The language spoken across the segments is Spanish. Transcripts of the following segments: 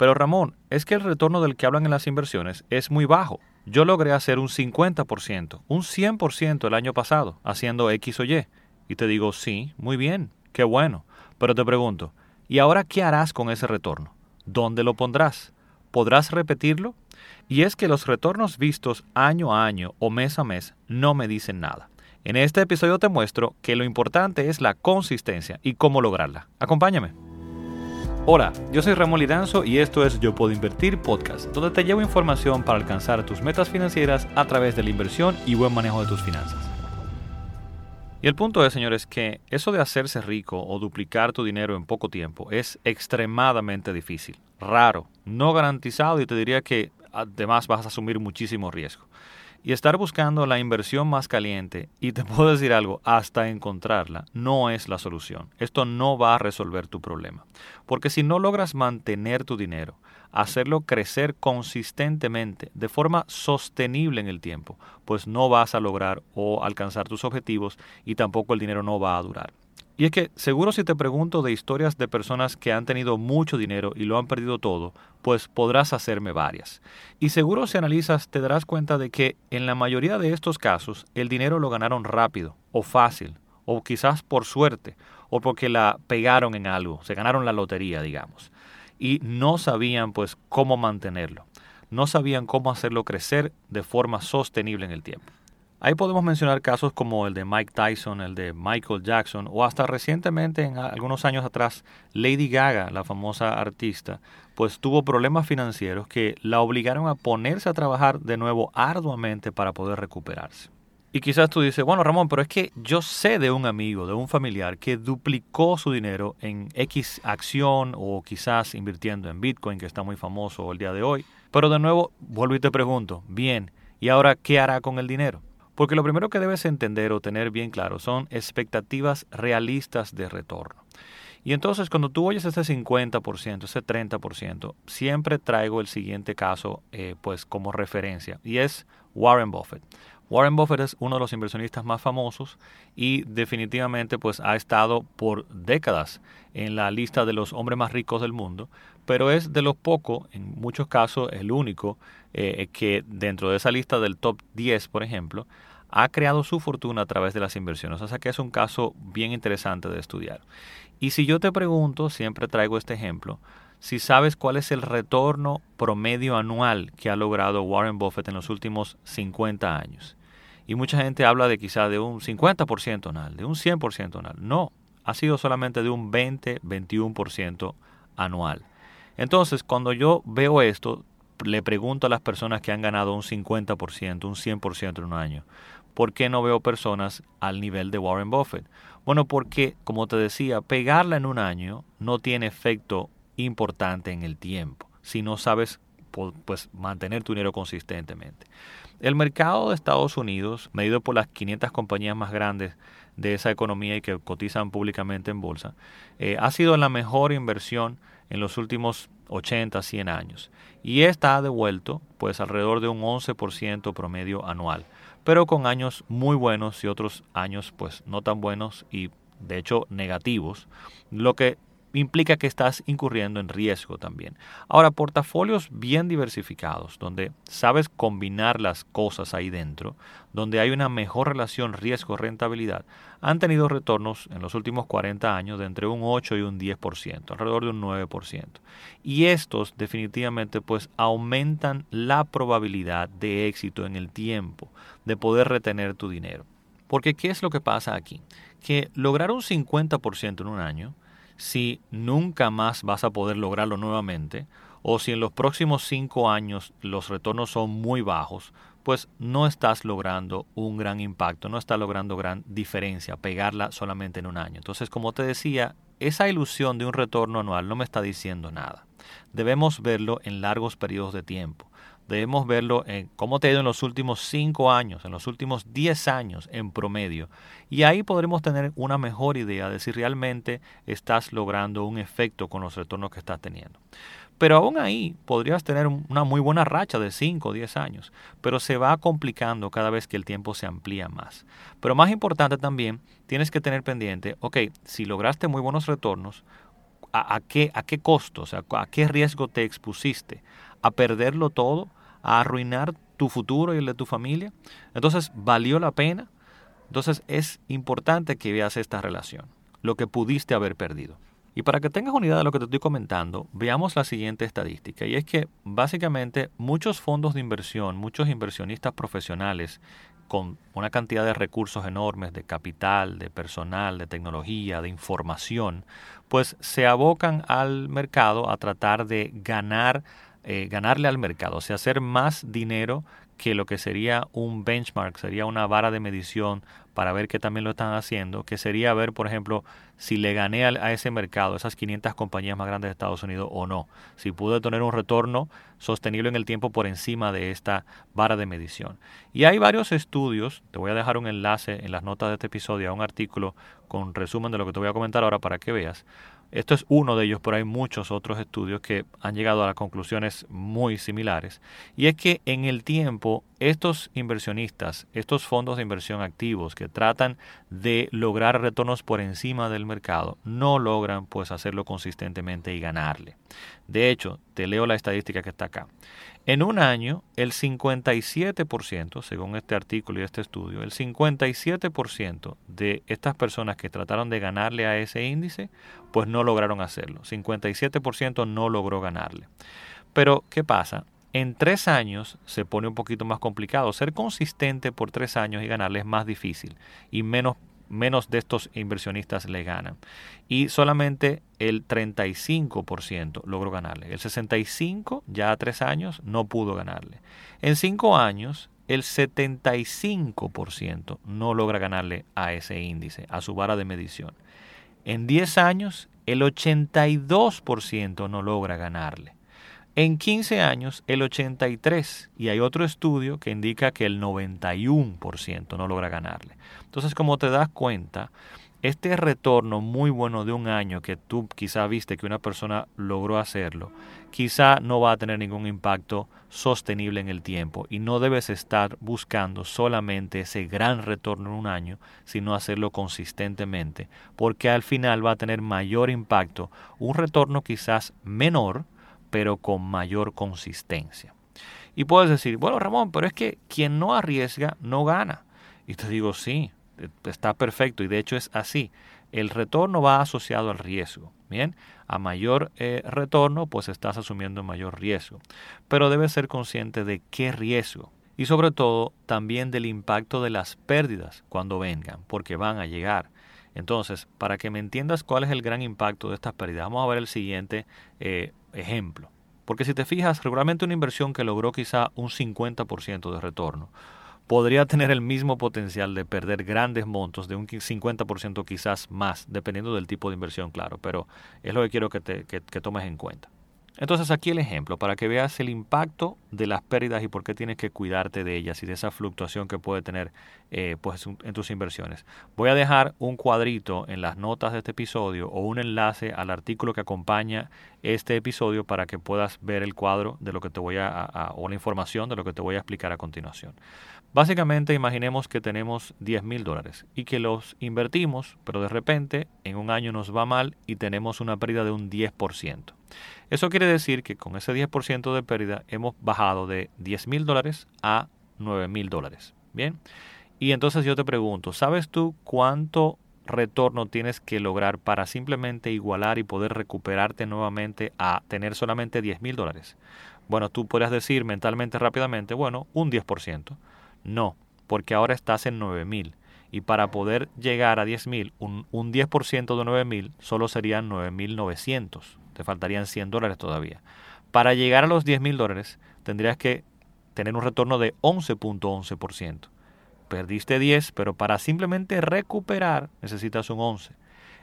Pero Ramón, es que el retorno del que hablan en las inversiones es muy bajo. Yo logré hacer un 50%, un 100% el año pasado, haciendo X o Y. Y te digo, sí, muy bien, qué bueno. Pero te pregunto, ¿y ahora qué harás con ese retorno? ¿Dónde lo pondrás? ¿Podrás repetirlo? Y es que los retornos vistos año a año o mes a mes no me dicen nada. En este episodio te muestro que lo importante es la consistencia y cómo lograrla. Acompáñame. Hola, yo soy Ramón Lidanzo y esto es Yo Puedo Invertir Podcast, donde te llevo información para alcanzar tus metas financieras a través de la inversión y buen manejo de tus finanzas. Y el punto es, señores, que eso de hacerse rico o duplicar tu dinero en poco tiempo es extremadamente difícil, raro, no garantizado y te diría que además vas a asumir muchísimo riesgo y estar buscando la inversión más caliente, y te puedo decir algo, hasta encontrarla, no es la solución. Esto no va a resolver tu problema. Porque si no logras mantener tu dinero, hacerlo crecer consistentemente, de forma sostenible en el tiempo, pues no vas a lograr o alcanzar tus objetivos y tampoco el dinero no va a durar. Y es que seguro si te pregunto de historias de personas que han tenido mucho dinero y lo han perdido todo, pues podrás hacerme varias. Y seguro si analizas te darás cuenta de que en la mayoría de estos casos el dinero lo ganaron rápido o fácil, o quizás por suerte, o porque la pegaron en algo, se ganaron la lotería, digamos. Y no sabían pues cómo mantenerlo, no sabían cómo hacerlo crecer de forma sostenible en el tiempo. Ahí podemos mencionar casos como el de Mike Tyson, el de Michael Jackson o hasta recientemente, en algunos años atrás, Lady Gaga, la famosa artista, pues tuvo problemas financieros que la obligaron a ponerse a trabajar de nuevo arduamente para poder recuperarse. Y quizás tú dices, bueno Ramón, pero es que yo sé de un amigo, de un familiar que duplicó su dinero en X acción o quizás invirtiendo en Bitcoin, que está muy famoso el día de hoy. Pero de nuevo, vuelvo y te pregunto, bien, ¿y ahora qué hará con el dinero? Porque lo primero que debes entender o tener bien claro son expectativas realistas de retorno. Y entonces cuando tú oyes ese 50%, ese 30%, siempre traigo el siguiente caso eh, pues como referencia y es Warren Buffett. Warren Buffett es uno de los inversionistas más famosos y definitivamente pues ha estado por décadas en la lista de los hombres más ricos del mundo, pero es de los pocos, en muchos casos el único, eh, que dentro de esa lista del top 10, por ejemplo, ha creado su fortuna a través de las inversiones. O sea que es un caso bien interesante de estudiar. Y si yo te pregunto, siempre traigo este ejemplo, si sabes cuál es el retorno promedio anual que ha logrado Warren Buffett en los últimos 50 años. Y mucha gente habla de quizá de un 50% anual, de un 100% anual. No, ha sido solamente de un 20-21% anual. Entonces, cuando yo veo esto, le pregunto a las personas que han ganado un 50%, un 100% en un año, ¿por qué no veo personas al nivel de Warren Buffett? Bueno, porque, como te decía, pegarla en un año no tiene efecto importante en el tiempo, si no sabes pues, mantener tu dinero consistentemente. El mercado de Estados Unidos, medido por las 500 compañías más grandes de esa economía y que cotizan públicamente en bolsa, eh, ha sido la mejor inversión en los últimos 80, 100 años. Y esta ha devuelto pues alrededor de un 11% promedio anual pero con años muy buenos y otros años pues no tan buenos y de hecho negativos, lo que implica que estás incurriendo en riesgo también. Ahora, portafolios bien diversificados, donde sabes combinar las cosas ahí dentro, donde hay una mejor relación riesgo-rentabilidad, han tenido retornos en los últimos 40 años de entre un 8 y un 10%, alrededor de un 9%. Y estos definitivamente pues aumentan la probabilidad de éxito en el tiempo, de poder retener tu dinero. Porque ¿qué es lo que pasa aquí? Que lograr un 50% en un año si nunca más vas a poder lograrlo nuevamente o si en los próximos cinco años los retornos son muy bajos, pues no estás logrando un gran impacto, no estás logrando gran diferencia, pegarla solamente en un año. Entonces, como te decía, esa ilusión de un retorno anual no me está diciendo nada. Debemos verlo en largos periodos de tiempo debemos verlo en cómo te ha ido en los últimos 5 años, en los últimos 10 años en promedio. Y ahí podremos tener una mejor idea de si realmente estás logrando un efecto con los retornos que estás teniendo. Pero aún ahí podrías tener una muy buena racha de 5 o 10 años, pero se va complicando cada vez que el tiempo se amplía más. Pero más importante también, tienes que tener pendiente, ok, si lograste muy buenos retornos, a, qué, a qué costo, o sea, a qué riesgo te expusiste, a perderlo todo, a arruinar tu futuro y el de tu familia. Entonces, ¿valió la pena? Entonces, es importante que veas esta relación, lo que pudiste haber perdido. Y para que tengas unidad de lo que te estoy comentando, veamos la siguiente estadística. Y es que básicamente muchos fondos de inversión, muchos inversionistas profesionales con una cantidad de recursos enormes, de capital, de personal, de tecnología, de información, pues se abocan al mercado a tratar de ganar, eh, ganarle al mercado, o sea, hacer más dinero que lo que sería un benchmark, sería una vara de medición para ver que también lo están haciendo, que sería ver, por ejemplo, si le gané a, ese mercado, esas 500 compañías más grandes de Estados Unidos o no, si pude tener un retorno sostenible en el tiempo por encima de esta vara de medición. Y hay varios estudios, te voy a dejar un enlace en las notas de este episodio a un artículo con resumen de lo que te voy a comentar ahora para que veas esto es uno de ellos, pero hay muchos otros estudios que han llegado a conclusiones muy similares. Y es que en el tiempo, estos inversionistas, estos fondos de inversión activos que tratan de lograr retornos por encima del mercado, no logran pues hacerlo consistentemente y ganarle. De hecho, te leo la estadística que está acá. En un año, el 57%, según este artículo y este estudio, el 57% de estas personas que trataron de ganarle a ese índice, pues no lograron hacerlo. 57% no logró ganarle. Pero, ¿qué pasa? En tres años se pone un poquito más complicado. Ser consistente por tres años y ganarle es más difícil y menos menos de estos inversionistas le ganan. Y solamente el 35% logró ganarle. El 65% ya a tres años no pudo ganarle. En cinco años, el 75% no logra ganarle a ese índice, a su vara de medición. En 10 años, el 82% no logra ganarle. En 15 años, el 83%, y hay otro estudio que indica que el 91% no logra ganarle. Entonces, como te das cuenta, este retorno muy bueno de un año que tú quizá viste que una persona logró hacerlo, quizá no va a tener ningún impacto sostenible en el tiempo y no debes estar buscando solamente ese gran retorno en un año, sino hacerlo consistentemente, porque al final va a tener mayor impacto un retorno quizás menor, pero con mayor consistencia. Y puedes decir, bueno Ramón, pero es que quien no arriesga no gana. Y te digo, sí, está perfecto y de hecho es así. El retorno va asociado al riesgo. Bien, a mayor eh, retorno, pues estás asumiendo mayor riesgo. Pero debes ser consciente de qué riesgo y sobre todo también del impacto de las pérdidas cuando vengan, porque van a llegar. Entonces, para que me entiendas cuál es el gran impacto de estas pérdidas, vamos a ver el siguiente eh, ejemplo. Porque si te fijas, regularmente una inversión que logró quizá un 50% de retorno podría tener el mismo potencial de perder grandes montos, de un 50% quizás más, dependiendo del tipo de inversión, claro, pero es lo que quiero que, te, que tomes en cuenta. Entonces aquí el ejemplo, para que veas el impacto de las pérdidas y por qué tienes que cuidarte de ellas y de esa fluctuación que puede tener eh, pues, en tus inversiones. Voy a dejar un cuadrito en las notas de este episodio o un enlace al artículo que acompaña este episodio para que puedas ver el cuadro de lo que te voy a, o la información de lo que te voy a explicar a continuación. Básicamente imaginemos que tenemos 10 mil dólares y que los invertimos, pero de repente en un año nos va mal y tenemos una pérdida de un 10%. Eso quiere decir que con ese 10% de pérdida hemos bajado de 10 mil dólares a 9 mil dólares. Bien. Y entonces yo te pregunto, ¿sabes tú cuánto retorno tienes que lograr para simplemente igualar y poder recuperarte nuevamente a tener solamente 10 mil dólares? Bueno, tú podrías decir mentalmente rápidamente, bueno, un 10%. No, porque ahora estás en 9000 y para poder llegar a 10.000, un, un 10% de 9.000 solo serían 9.900. Te faltarían 100 dólares todavía. Para llegar a los 10.000 dólares tendrías que tener un retorno de 11.11%. Perdiste 10, pero para simplemente recuperar necesitas un 11.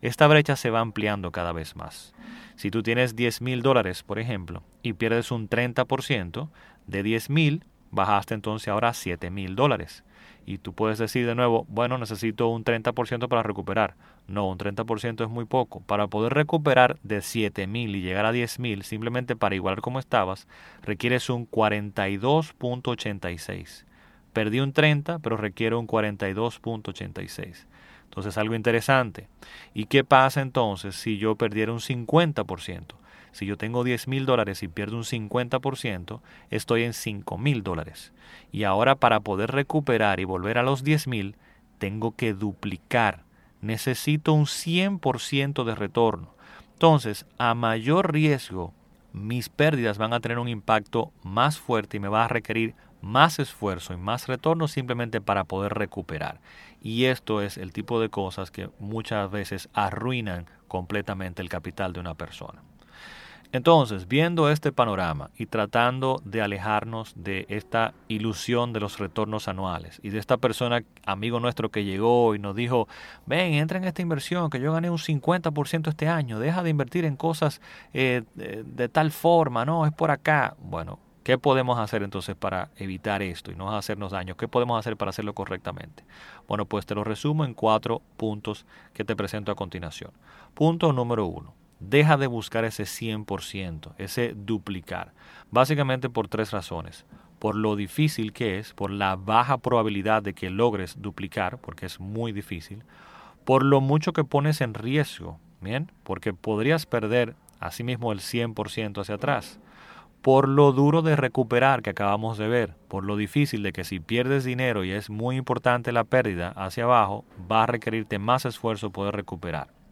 Esta brecha se va ampliando cada vez más. Si tú tienes 10.000 dólares, por ejemplo, y pierdes un 30%, de 10.000 bajaste entonces ahora a 7 mil dólares. Y tú puedes decir de nuevo, bueno, necesito un 30% para recuperar. No, un 30% es muy poco. Para poder recuperar de 7 mil y llegar a 10 mil, simplemente para igualar como estabas, requieres un 42.86. Perdí un 30, pero requiero un 42.86. Entonces, algo interesante. ¿Y qué pasa entonces si yo perdiera un 50%? Si yo tengo 10 mil dólares y pierdo un 50%, estoy en 5 mil dólares. Y ahora para poder recuperar y volver a los 10 mil, tengo que duplicar. Necesito un 100% de retorno. Entonces, a mayor riesgo, mis pérdidas van a tener un impacto más fuerte y me va a requerir más esfuerzo y más retorno simplemente para poder recuperar. Y esto es el tipo de cosas que muchas veces arruinan completamente el capital de una persona. Entonces, viendo este panorama y tratando de alejarnos de esta ilusión de los retornos anuales y de esta persona, amigo nuestro que llegó y nos dijo, ven, entra en esta inversión, que yo gané un 50% este año, deja de invertir en cosas eh, de, tal forma, no, es por acá. Bueno, ¿qué podemos hacer entonces para evitar esto y no hacernos daño? ¿Qué podemos hacer para hacerlo correctamente? Bueno, pues te lo resumo en cuatro puntos que te presento a continuación. Punto número uno Deja de buscar ese 100%, ese duplicar. Básicamente por tres razones. Por lo difícil que es, por la baja probabilidad de que logres duplicar, porque es muy difícil, por lo mucho que pones en riesgo, ¿bien? Porque podrías perder asimismo el 100% hacia atrás. Por lo duro de recuperar que acabamos de ver, por lo difícil de que si pierdes dinero y es muy importante la pérdida hacia abajo, va a requerirte más esfuerzo poder recuperar.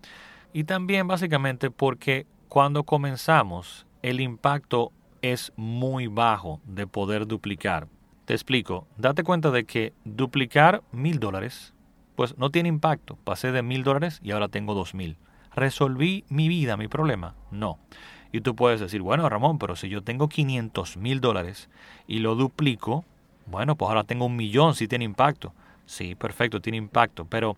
Y también básicamente porque cuando comenzamos el impacto es muy bajo de poder duplicar. Te explico, date cuenta de que duplicar mil dólares, pues no tiene impacto. Pasé de mil dólares y ahora tengo dos mil. ¿Resolví mi vida, mi problema? No. Y tú puedes decir, bueno Ramón, pero si yo tengo 500 mil dólares y lo duplico, bueno, pues ahora tengo un millón, si tiene impacto. Sí, perfecto, tiene impacto, pero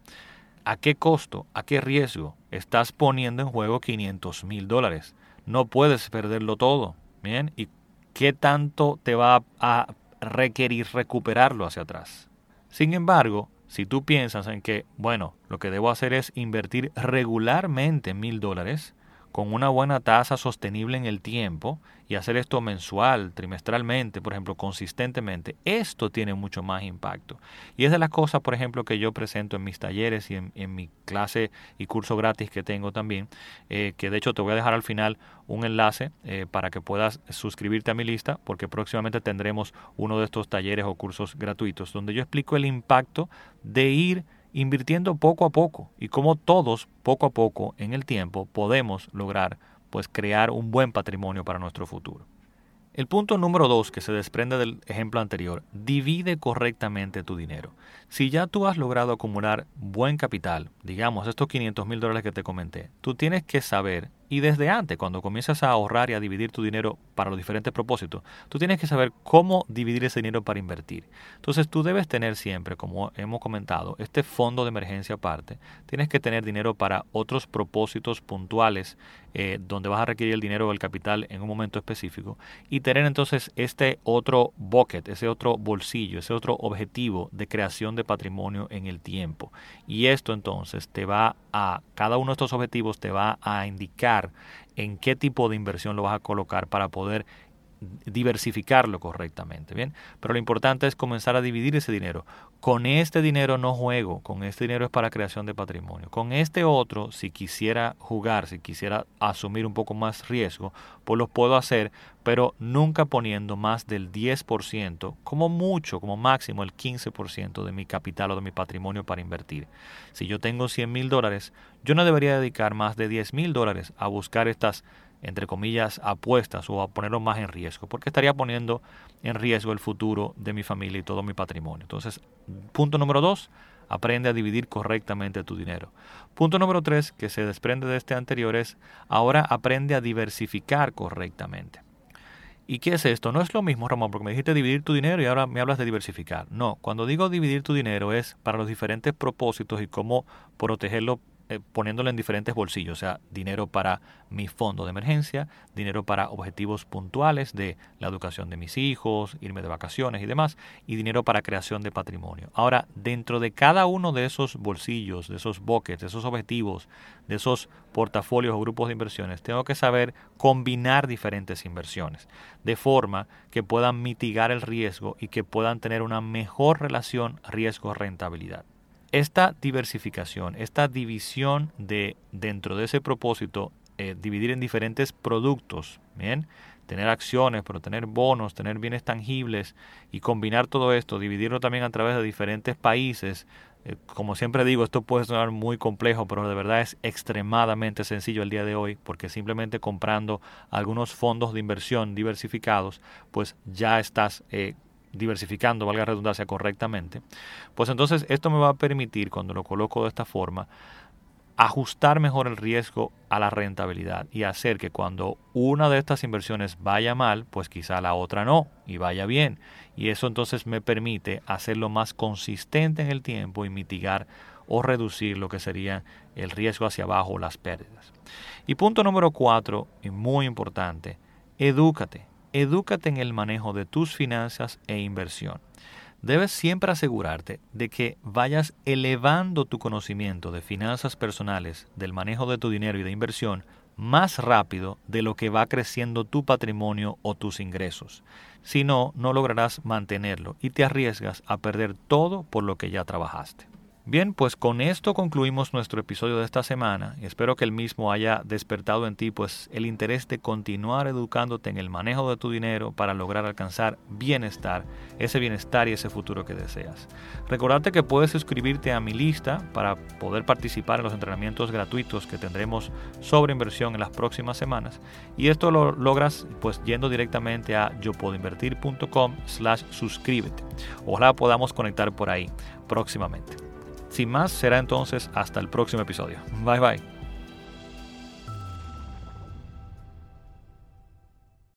¿A qué costo, a qué riesgo estás poniendo en juego 500 mil dólares? No puedes perderlo todo. Bien, ¿y qué tanto te va a requerir recuperarlo hacia atrás? Sin embargo, si tú piensas en que, bueno, lo que debo hacer es invertir regularmente mil dólares, con una buena tasa sostenible en el tiempo y hacer esto mensual, trimestralmente, por ejemplo, consistentemente, esto tiene mucho más impacto. Y es de las cosas, por ejemplo, que yo presento en mis talleres y en, mi clase y curso gratis que tengo también, eh, que de hecho te voy a dejar al final un enlace eh, para que puedas suscribirte a mi lista, porque próximamente tendremos uno de estos talleres o cursos gratuitos, donde yo explico el impacto de ir invirtiendo poco a poco y como todos poco a poco en el tiempo podemos lograr pues crear un buen patrimonio para nuestro futuro. El punto número dos que se desprende del ejemplo anterior, divide correctamente tu dinero. Si ya tú has logrado acumular buen capital, digamos estos 500 mil dólares que te comenté, tú tienes que saber y desde antes, cuando comienzas a ahorrar y a dividir tu dinero para los diferentes propósitos, tú tienes que saber cómo dividir ese dinero para invertir. Entonces tú debes tener siempre, como hemos comentado, este fondo de emergencia aparte. Tienes que tener dinero para otros propósitos puntuales eh, donde vas a requerir el dinero o el capital en un momento específico. Y tener entonces este otro bucket, ese otro bolsillo, ese otro objetivo de creación de patrimonio en el tiempo. Y esto entonces te va a, cada uno de estos objetivos te va a indicar en qué tipo de inversión lo vas a colocar para poder diversificarlo correctamente, ¿bien? Pero lo importante es comenzar a dividir ese dinero. Con este dinero no juego, con este dinero es para creación de patrimonio. Con este otro, si quisiera jugar, si quisiera asumir un poco más riesgo, pues lo puedo hacer, pero nunca poniendo más del 10%, como mucho, como máximo el 15% de mi capital o de mi patrimonio para invertir. Si yo tengo 100 mil dólares, yo no debería dedicar más de 10 mil dólares a buscar estas entre comillas, apuestas o a ponerlo más en riesgo, porque estaría poniendo en riesgo el futuro de mi familia y todo mi patrimonio. Entonces, punto número dos, aprende a dividir correctamente tu dinero. Punto número tres, que se desprende de este anterior, es ahora aprende a diversificar correctamente. ¿Y qué es esto? No es lo mismo, Ramón, porque me dijiste dividir tu dinero y ahora me hablas de diversificar. No, cuando digo dividir tu dinero es para los diferentes propósitos y cómo protegerlo eh, poniéndolo en diferentes bolsillos, o sea, dinero para mi fondo de emergencia, dinero para objetivos puntuales de la educación de mis hijos, irme de vacaciones y demás, y dinero para creación de patrimonio. Ahora, dentro de cada uno de esos bolsillos, de esos buckets, de esos objetivos, de esos portafolios o grupos de inversiones, tengo que saber combinar diferentes inversiones, de forma que puedan mitigar el riesgo y que puedan tener una mejor relación riesgo-rentabilidad. Esta diversificación, esta división de dentro de ese propósito, eh, dividir en diferentes productos, ¿bien? tener acciones, pero tener bonos, tener bienes tangibles y combinar todo esto, dividirlo también a través de diferentes países. Eh, como siempre digo, esto puede sonar muy complejo, pero de verdad es extremadamente sencillo el día de hoy, porque simplemente comprando algunos fondos de inversión diversificados, pues ya estás eh, diversificando, valga la redundancia, correctamente. Pues entonces esto me va a permitir, cuando lo coloco de esta forma, ajustar mejor el riesgo a la rentabilidad y hacer que cuando una de estas inversiones vaya mal, pues quizá la otra no y vaya bien. Y eso entonces me permite hacerlo más consistente en el tiempo y mitigar o reducir lo que sería el riesgo hacia abajo o las pérdidas. Y punto número cuatro, y muy importante, edúcate. Edúcate en el manejo de tus finanzas e inversión debes siempre asegurarte de que vayas elevando tu conocimiento de finanzas personales, del manejo de tu dinero y de inversión más rápido de lo que va creciendo tu patrimonio o tus ingresos. Si no, no lograrás mantenerlo y te arriesgas a perder todo por lo que ya trabajaste. Bien, pues con esto concluimos nuestro episodio de esta semana y espero que el mismo haya despertado en ti pues el interés de continuar educándote en el manejo de tu dinero para lograr alcanzar bienestar, ese bienestar y ese futuro que deseas. Recordarte que puedes suscribirte a mi lista para poder participar en los entrenamientos gratuitos que tendremos sobre inversión en las próximas semanas y esto lo logras pues yendo directamente a yopodoinvertir.com slash suscríbete. Ojalá podamos conectar por ahí próximamente. Sin más, será entonces hasta el próximo episodio. Bye bye.